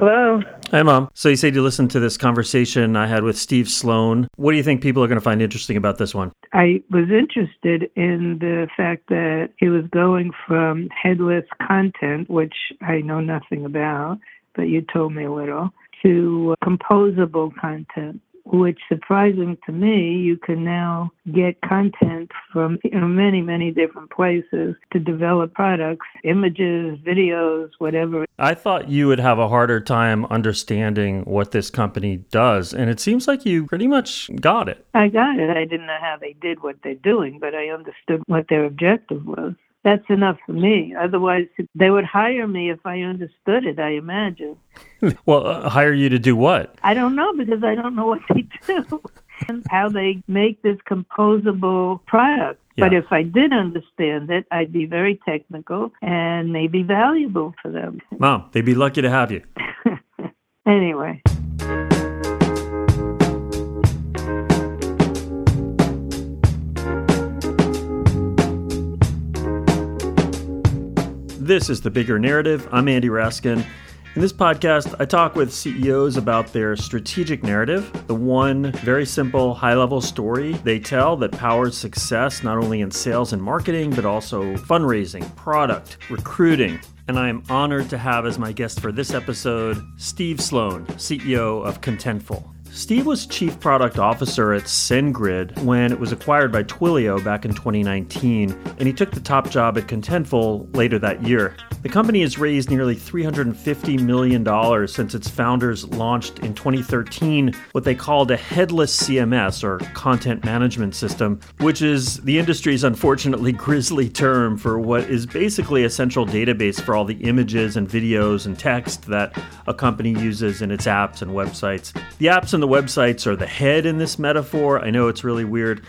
Hello. Hi, Mom. So you said you listened to this conversation I had with Steve Sloan. What do you think people are going to find interesting about this one? I was interested in the fact that he was going from headless content, which I know nothing about, but you told me a little, to composable content which surprising to me, you can now get content from you know, many, many different places to develop products, images, videos, whatever. I thought you would have a harder time understanding what this company does, and it seems like you pretty much got it. I got it. I didn't know how they did what they're doing, but I understood what their objective was that's enough for me. Otherwise, they would hire me if I understood it, I imagine. well, uh, hire you to do what? I don't know because I don't know what they do and how they make this composable product. Yeah. But if I did understand it, I'd be very technical and maybe valuable for them. Mom, they'd be lucky to have you. anyway. This is The Bigger Narrative. I'm Andy Raskin. In this podcast, I talk with CEOs about their strategic narrative, the one very simple, high level story they tell that powers success not only in sales and marketing, but also fundraising, product, recruiting. And I am honored to have as my guest for this episode Steve Sloan, CEO of Contentful. Steve was Chief Product Officer at SendGrid when it was acquired by Twilio back in 2019, and he took the top job at Contentful later that year. The company has raised nearly $350 million since its founders launched in 2013 what they called a headless CMS or content management system, which is the industry's unfortunately grisly term for what is basically a central database for all the images and videos and text that a company uses in its apps and websites. The apps and the websites are the head in this metaphor. I know it's really weird,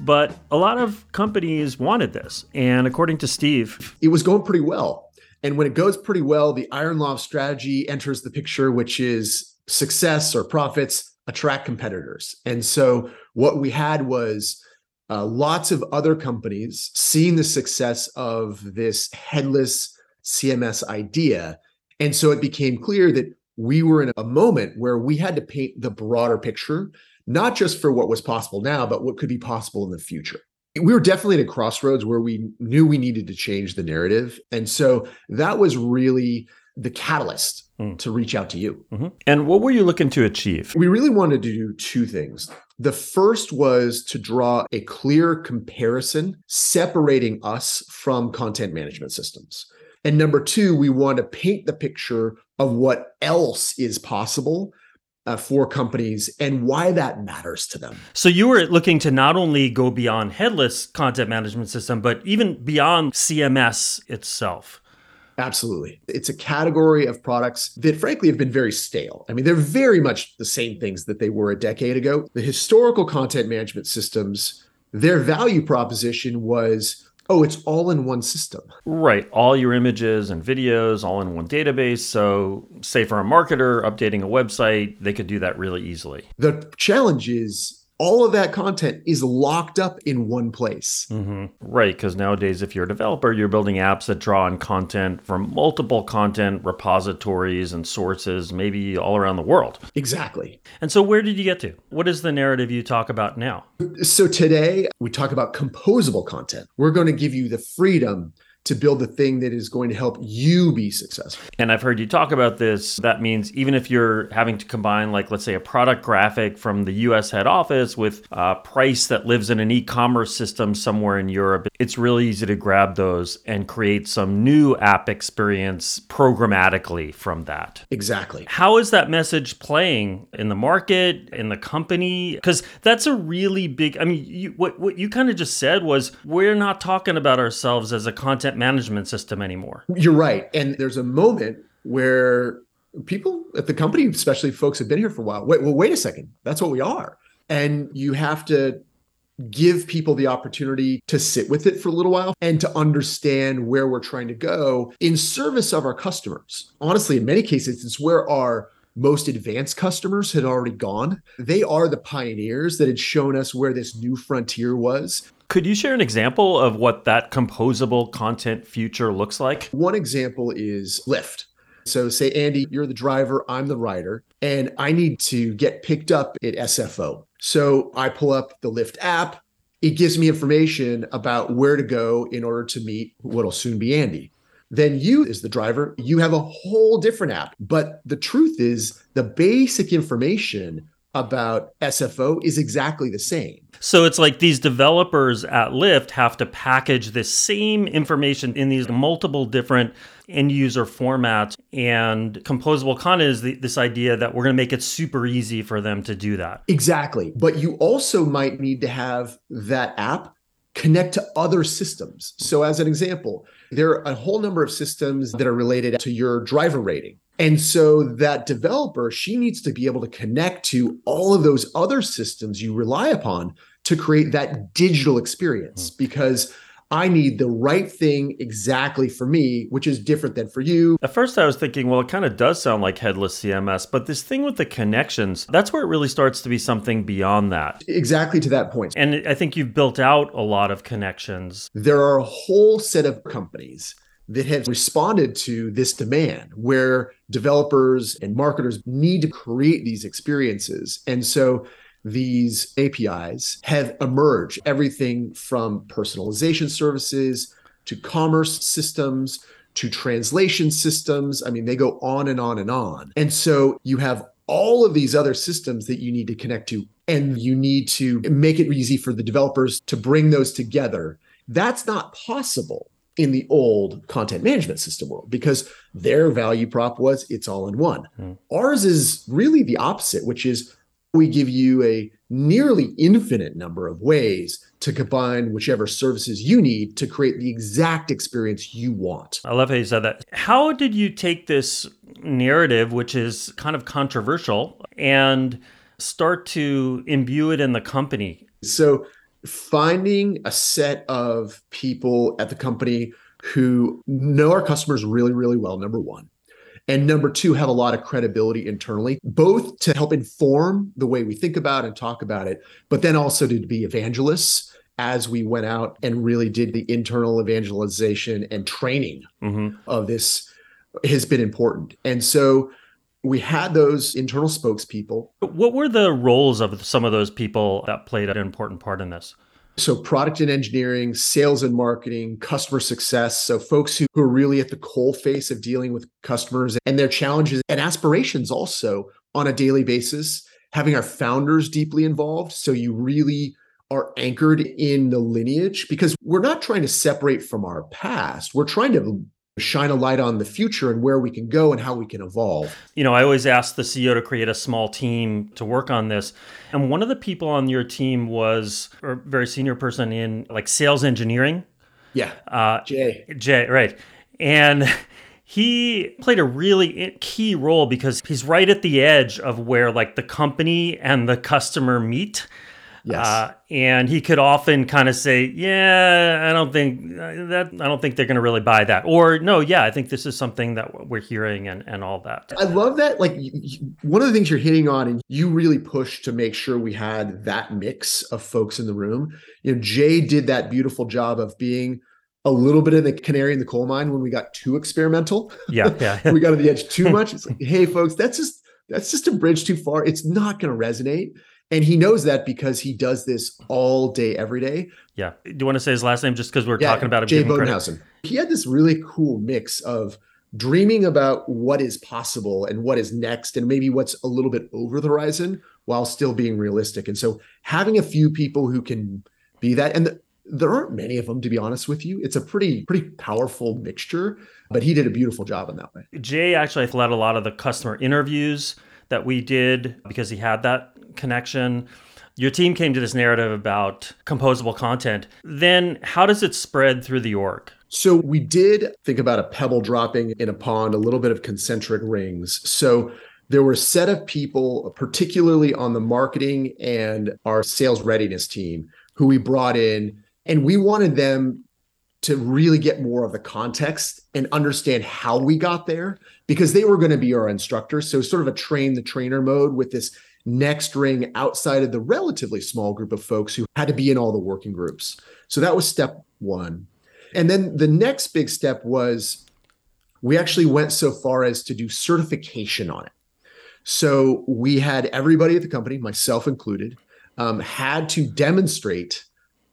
but a lot of companies wanted this. And according to Steve, it was going pretty well. And when it goes pretty well, the iron law of strategy enters the picture, which is success or profits attract competitors. And so what we had was uh, lots of other companies seeing the success of this headless CMS idea. And so it became clear that we were in a moment where we had to paint the broader picture, not just for what was possible now, but what could be possible in the future. We were definitely at a crossroads where we knew we needed to change the narrative. And so that was really the catalyst mm. to reach out to you. Mm-hmm. And what were you looking to achieve? We really wanted to do two things. The first was to draw a clear comparison separating us from content management systems. And number two, we want to paint the picture of what else is possible uh, for companies and why that matters to them. So you were looking to not only go beyond headless content management system, but even beyond CMS itself. Absolutely. It's a category of products that, frankly, have been very stale. I mean, they're very much the same things that they were a decade ago. The historical content management systems, their value proposition was Oh, it's all in one system. Right. All your images and videos all in one database. So, say for a marketer updating a website, they could do that really easily. The challenge is all of that content is locked up in one place. Mm-hmm. Right. Because nowadays, if you're a developer, you're building apps that draw on content from multiple content repositories and sources, maybe all around the world. Exactly. And so, where did you get to? What is the narrative you talk about now? So, today we talk about composable content. We're going to give you the freedom to build the thing that is going to help you be successful. And I've heard you talk about this. That means even if you're having to combine, like, let's say, a product graphic from the US head office with a price that lives in an e commerce system somewhere in Europe, it's really easy to grab those and create some new app experience programmatically from that. Exactly. How is that message playing in the market, in the company? Because that's a really big, I mean, you, what, what you kind of just said was we're not talking about ourselves as a content management system anymore. You're right. And there's a moment where people at the company, especially folks have been here for a while, wait, well, wait a second. That's what we are. And you have to give people the opportunity to sit with it for a little while and to understand where we're trying to go in service of our customers. Honestly, in many cases, it's where our most advanced customers had already gone. They are the pioneers that had shown us where this new frontier was. Could you share an example of what that composable content future looks like? One example is Lyft. So, say, Andy, you're the driver, I'm the rider, and I need to get picked up at SFO. So, I pull up the Lyft app. It gives me information about where to go in order to meet what'll soon be Andy. Then you, as the driver, you have a whole different app. But the truth is, the basic information about SFO is exactly the same. So it's like these developers at Lyft have to package this same information in these multiple different end user formats. And composable content is the, this idea that we're going to make it super easy for them to do that. Exactly. But you also might need to have that app connect to other systems. So, as an example, there are a whole number of systems that are related to your driver rating. And so that developer, she needs to be able to connect to all of those other systems you rely upon to create that digital experience mm-hmm. because I need the right thing exactly for me, which is different than for you. At first, I was thinking, well, it kind of does sound like headless CMS, but this thing with the connections, that's where it really starts to be something beyond that. Exactly to that point. And I think you've built out a lot of connections. There are a whole set of companies that have responded to this demand where developers and marketers need to create these experiences. And so these APIs have emerged everything from personalization services to commerce systems to translation systems. I mean, they go on and on and on. And so you have all of these other systems that you need to connect to, and you need to make it easy for the developers to bring those together. That's not possible in the old content management system world because their value prop was it's all in one. Mm. Ours is really the opposite, which is we give you a nearly infinite number of ways to combine whichever services you need to create the exact experience you want. I love how you said that. How did you take this narrative, which is kind of controversial, and start to imbue it in the company? So, finding a set of people at the company who know our customers really, really well, number one. And number two, have a lot of credibility internally, both to help inform the way we think about and talk about it, but then also to be evangelists as we went out and really did the internal evangelization and training mm-hmm. of this has been important. And so we had those internal spokespeople. What were the roles of some of those people that played an important part in this? So, product and engineering, sales and marketing, customer success. So, folks who, who are really at the coal face of dealing with customers and their challenges and aspirations also on a daily basis. Having our founders deeply involved. So, you really are anchored in the lineage because we're not trying to separate from our past. We're trying to shine a light on the future and where we can go and how we can evolve. You know, I always ask the CEO to create a small team to work on this. And one of the people on your team was a very senior person in like sales engineering. Yeah. Uh, Jay. Jay, right. And he played a really key role because he's right at the edge of where like the company and the customer meet. Yes. Uh, and he could often kind of say, "Yeah, I don't think uh, that. I don't think they're going to really buy that." Or, "No, yeah, I think this is something that we're hearing and and all that." I love that. Like one of the things you're hitting on, and you really pushed to make sure we had that mix of folks in the room. You know, Jay did that beautiful job of being a little bit of the canary in the coal mine when we got too experimental. Yeah, yeah. we got to the edge too much. It's like, hey, folks, that's just that's just a bridge too far. It's not going to resonate. And he knows that because he does this all day, every day. Yeah. Do you want to say his last name just because we're yeah, talking about him? Jay Bodenhausen. He had this really cool mix of dreaming about what is possible and what is next and maybe what's a little bit over the horizon while still being realistic. And so having a few people who can be that and the, there aren't many of them to be honest with you. It's a pretty pretty powerful mixture, but he did a beautiful job in that way. Jay actually led a lot of the customer interviews that we did because he had that connection. Your team came to this narrative about composable content. Then, how does it spread through the org? So, we did think about a pebble dropping in a pond, a little bit of concentric rings. So, there were a set of people, particularly on the marketing and our sales readiness team, who we brought in, and we wanted them to really get more of the context and understand how we got there because they were going to be our instructors. So, sort of a train the trainer mode with this next ring outside of the relatively small group of folks who had to be in all the working groups. So that was step one. And then the next big step was we actually went so far as to do certification on it. So we had everybody at the company, myself included, um, had to demonstrate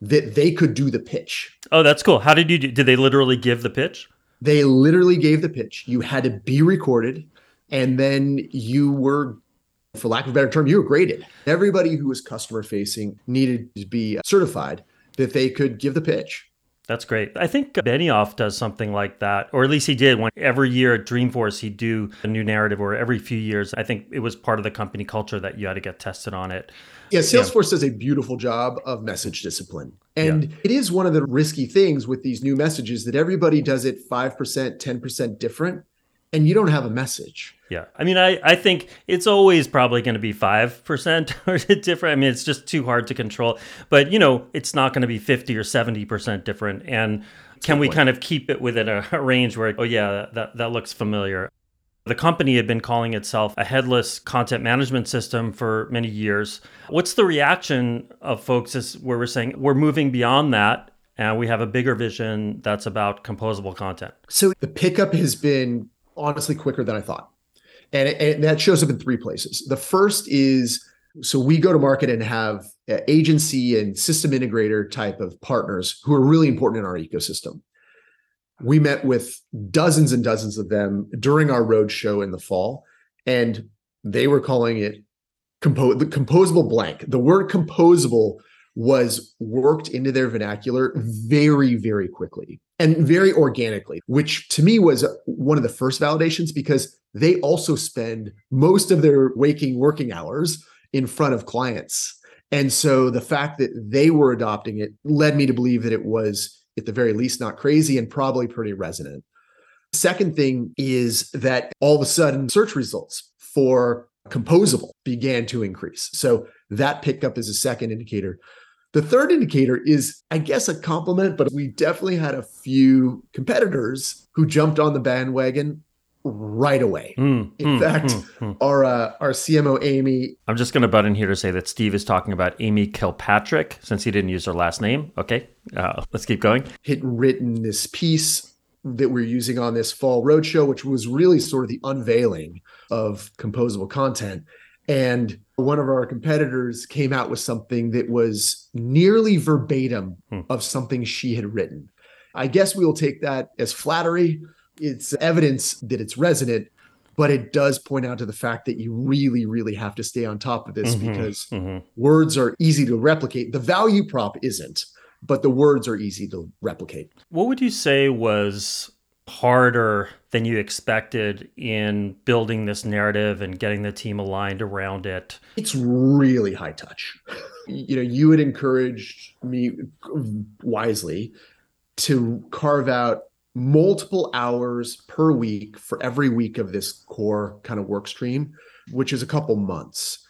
that they could do the pitch. Oh, that's cool. How did you do? Did they literally give the pitch? They literally gave the pitch. You had to be recorded, and then you were, for lack of a better term, you were graded. Everybody who was customer facing needed to be certified that they could give the pitch. That's great. I think Benioff does something like that, or at least he did. When every year at Dreamforce, he'd do a new narrative, or every few years. I think it was part of the company culture that you had to get tested on it. Yeah, Salesforce yeah. does a beautiful job of message discipline. And yeah. it is one of the risky things with these new messages that everybody does it 5%, 10% different, and you don't have a message. Yeah. I mean, I, I think it's always probably going to be 5% or different. I mean, it's just too hard to control. But, you know, it's not going to be 50 or 70% different. And That's can we point. kind of keep it within a, a range where, oh, yeah, that, that looks familiar? The company had been calling itself a headless content management system for many years. What's the reaction of folks as where we're saying we're moving beyond that and we have a bigger vision that's about composable content? So the pickup has been honestly quicker than I thought. And, and that shows up in three places. The first is so we go to market and have agency and system integrator type of partners who are really important in our ecosystem we met with dozens and dozens of them during our roadshow in the fall, and they were calling it compo- the composable blank. The word composable was worked into their vernacular very, very quickly and very organically, which to me was one of the first validations because they also spend most of their waking working hours in front of clients. And so the fact that they were adopting it led me to believe that it was at the very least not crazy and probably pretty resonant. Second thing is that all of a sudden search results for composable began to increase. So that picked up as a second indicator. The third indicator is, I guess, a compliment, but we definitely had a few competitors who jumped on the bandwagon right away. Mm, in mm, fact, mm, our uh, our CMO Amy. I'm just going to butt in here to say that Steve is talking about Amy Kilpatrick since he didn't use her last name. Okay, uh, let's keep going. Had written this piece that we're using on this fall roadshow, which was really sort of the unveiling of composable content. And one of our competitors came out with something that was nearly verbatim hmm. of something she had written. I guess we will take that as flattery it's evidence that it's resonant but it does point out to the fact that you really really have to stay on top of this mm-hmm, because mm-hmm. words are easy to replicate the value prop isn't but the words are easy to replicate what would you say was harder than you expected in building this narrative and getting the team aligned around it it's really high touch you know you had encouraged me wisely to carve out multiple hours per week for every week of this core kind of work stream, which is a couple months.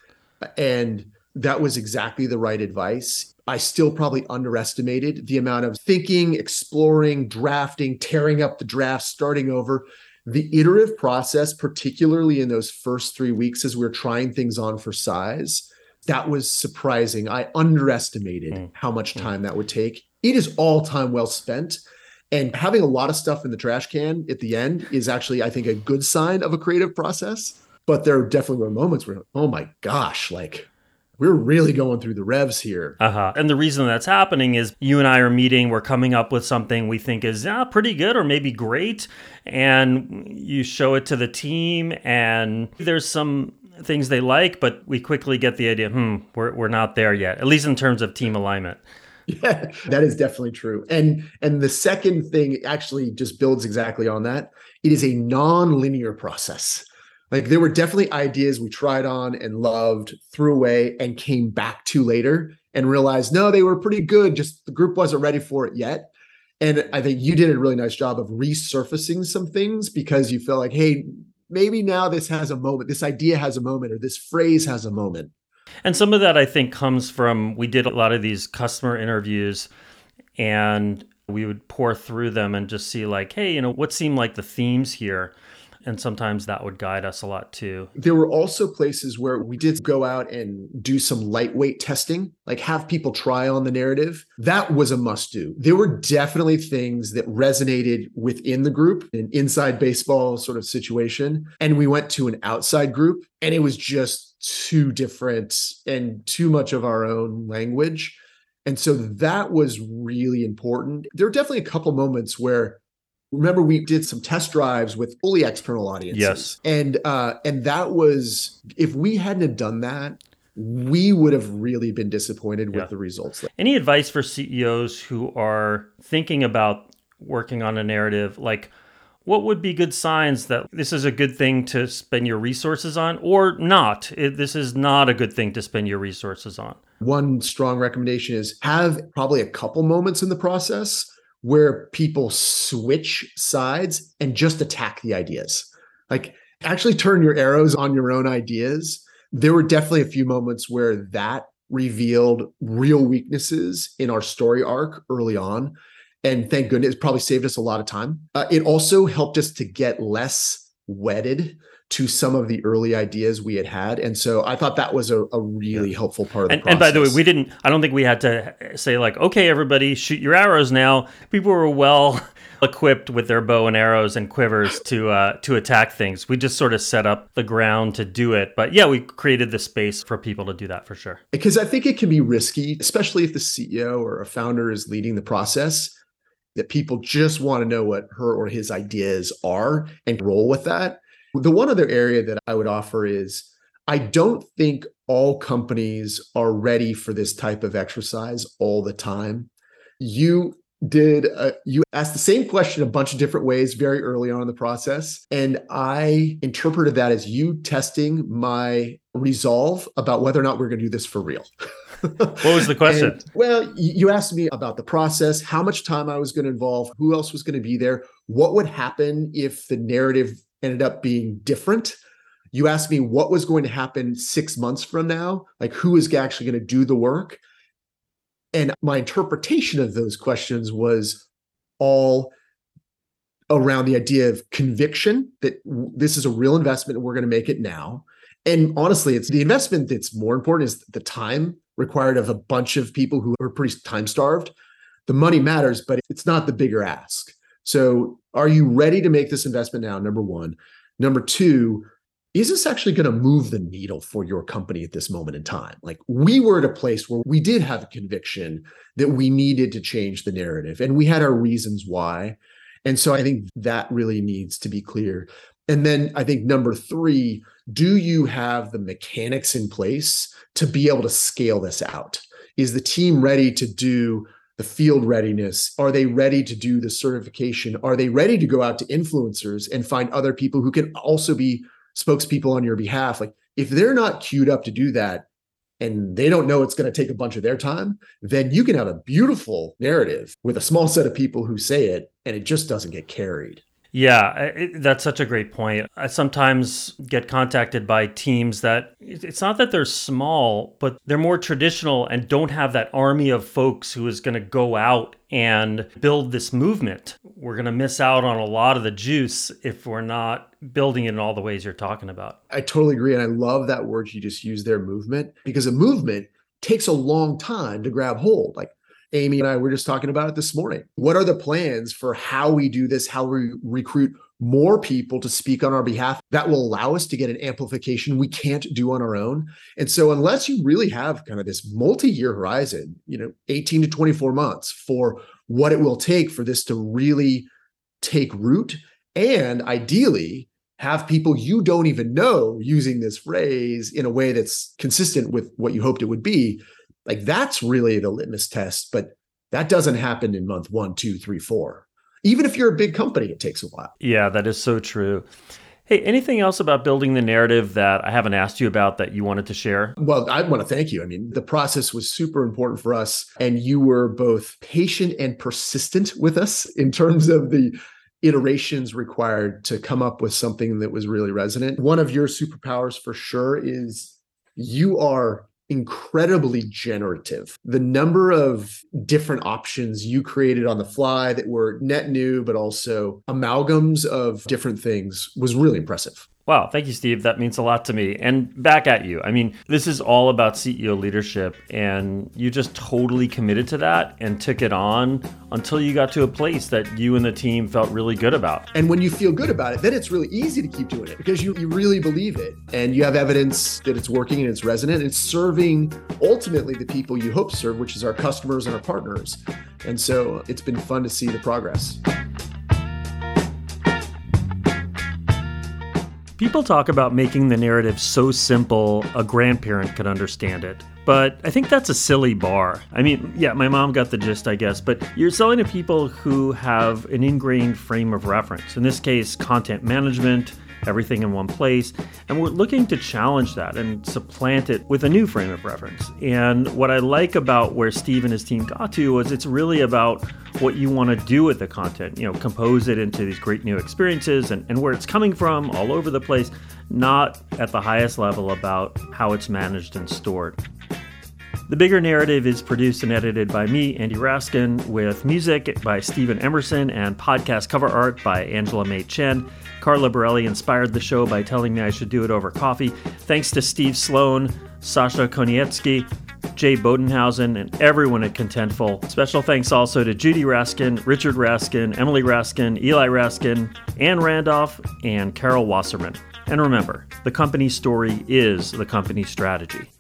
And that was exactly the right advice. I still probably underestimated the amount of thinking, exploring, drafting, tearing up the draft, starting over. The iterative process, particularly in those first three weeks as we are trying things on for size, that was surprising. I underestimated mm. how much mm. time that would take. It is all time well spent. And having a lot of stuff in the trash can at the end is actually, I think, a good sign of a creative process. But there definitely were moments where, oh my gosh, like we're really going through the revs here. Uh-huh. And the reason that's happening is you and I are meeting, we're coming up with something we think is ah, pretty good or maybe great. And you show it to the team, and there's some things they like, but we quickly get the idea, hmm, we're, we're not there yet, at least in terms of team alignment. Yeah, that is definitely true. And and the second thing actually just builds exactly on that. It is a non-linear process. Like there were definitely ideas we tried on and loved, threw away, and came back to later and realized no, they were pretty good. Just the group wasn't ready for it yet. And I think you did a really nice job of resurfacing some things because you felt like, hey, maybe now this has a moment, this idea has a moment, or this phrase has a moment. And some of that I think comes from we did a lot of these customer interviews and we would pore through them and just see like, hey, you know, what seemed like the themes here. And sometimes that would guide us a lot too. There were also places where we did go out and do some lightweight testing, like have people try on the narrative. That was a must do. There were definitely things that resonated within the group, an inside baseball sort of situation. And we went to an outside group, and it was just too different and too much of our own language. And so that was really important. There were definitely a couple moments where remember we did some test drives with fully external audiences. Yes. And uh and that was if we hadn't have done that, we would have really been disappointed with Yeah. the results. Any advice for CEOs who are thinking about working on a narrative? Like, what would be good signs that this is a good thing to spend your resources on or not? This is not a good thing to spend your resources on. One strong recommendation is have probably a couple moments in the process where people switch sides and just attack the ideas. Like actually turn your arrows on your own ideas. There were definitely a few moments where that revealed real weaknesses in our story arc early on. And thank goodness, it probably saved us a lot of time. Uh, it also helped us to get less wedded to some of the early ideas we had had. And so I thought that was a, a really helpful part of the And, process. and by the way, we didn't, I don't think we had to say, like, okay, everybody, shoot your arrows now. People were well equipped with their bow and arrows and quivers to uh, to attack things. We just sort of set up the ground to do it. But yeah, we created the space for people to do that for sure. because I think it can be risky, especially if the CEO or a founder is leading the process, that people just want to know what her or his ideas are and roll with that. The one other area that I would offer is I don't think all companies are ready for this type of exercise all the time. You did uh, you asked the same question a bunch of different ways very early on in the process and i interpreted that as you testing my resolve about whether or not we're going to do this for real What was the question? and, well, you asked me about the process, how much time I was going to involve, who else was going to be there, what would happen if the narrative ended up being different. You asked me what was going to happen six months from now, like who is actually going to do the work. And my interpretation of those questions was all around the idea of conviction that this is a real investment and we're going to make it now. And honestly, it's the investment that's more important is the time required of a bunch of people who are pretty time starved. The money matters, but it's not the bigger ask. So, are you ready to make this investment now? Number one. Number two, is this actually going to move the needle for your company at this moment in time? Like, we were at a place where we did have a conviction that we needed to change the narrative, and we had our reasons why. And so, I think that really needs to be clear. And then I think number three, do you have the mechanics in place to be able to scale this out? Is the team ready to do the field readiness? Are they ready to do the certification? Are they ready to go out to influencers and find other people who can also be spokespeople on your behalf? Like, if they're not queued up to do that and they don't know it's going to take a bunch of their time, then you can have a beautiful narrative with a small set of people who say it and it just doesn't get carried. Yeah, it, that's such a great point. I sometimes get contacted by teams that it's not that they're small, but they're more traditional and don't have that army of folks who is going to go out and build this movement. We're going to miss out on a lot of the juice if we're not building it in all the ways you're talking about. I totally agree. And I love that word you just used there, movement, because a movement takes a long time to grab hold. Like Amy and I were just talking about it this morning. What are the plans for how we do this, how we recruit more people to speak on our behalf that will allow us to get an amplification we can't do on our own? And so, unless you really have kind of this multi year horizon, you know, 18 to 24 months for what it will take for this to really take root and ideally have people you don't even know using this phrase in a way that's consistent with what you hoped it would be like that's really the litmus test but that doesn't happen in month one two three four even if you're a big company it takes a while Yeah, that is so true. Hey, anything else about building the narrative that I haven't asked you about that you wanted to share? well i want to thank you i mean the process was super important for us and you were both patient and persistent with us in terms of the iterations required to come up with something that was really resonant one of your superpowers for sure is you are incredibly generative. The number of different options you created on the fly that were net new, but also amalgams of different things was really impressive. Wow, thank you, Steve. That means a lot to me. And back at you. I mean, this is all about CEO leadership, and you just totally committed to that and took it on until you got to a place that you and the team felt really good about. And when you feel good about it, then it's really easy to keep doing it because you, you really believe it and you have evidence that it's working and it's resonant. And it's serving ultimately the people you hope serve, which is our customers and our partners. And so it's been fun to see the progress. People talk about making the narrative so simple a grandparent could understand it. But I think that's a silly bar. I mean, yeah, my mom got the gist, I guess, but you're selling to people who have an ingrained frame of reference. In this case, content management, everything in one place. And we're looking to challenge that and supplant it with a new frame of reference. And what I like about where Steve and his team got to was it's really about what you want to do with the content, you know, compose it into these great new experiences and, and where it's coming from all over the place, not at the highest level about how it's managed and stored. The Bigger Narrative is produced and edited by me, Andy Raskin, with music by Stephen Emerson and podcast cover art by Angela May Chen. Carla Borelli inspired the show by telling me I should do it over coffee. Thanks to Steve Sloan, Sasha Koniecki, Jay Bodenhausen, and everyone at Contentful. Special thanks also to Judy Raskin, Richard Raskin, Emily Raskin, Eli Raskin, Ann Randolph, and Carol Wasserman. And remember, the company story is the company strategy.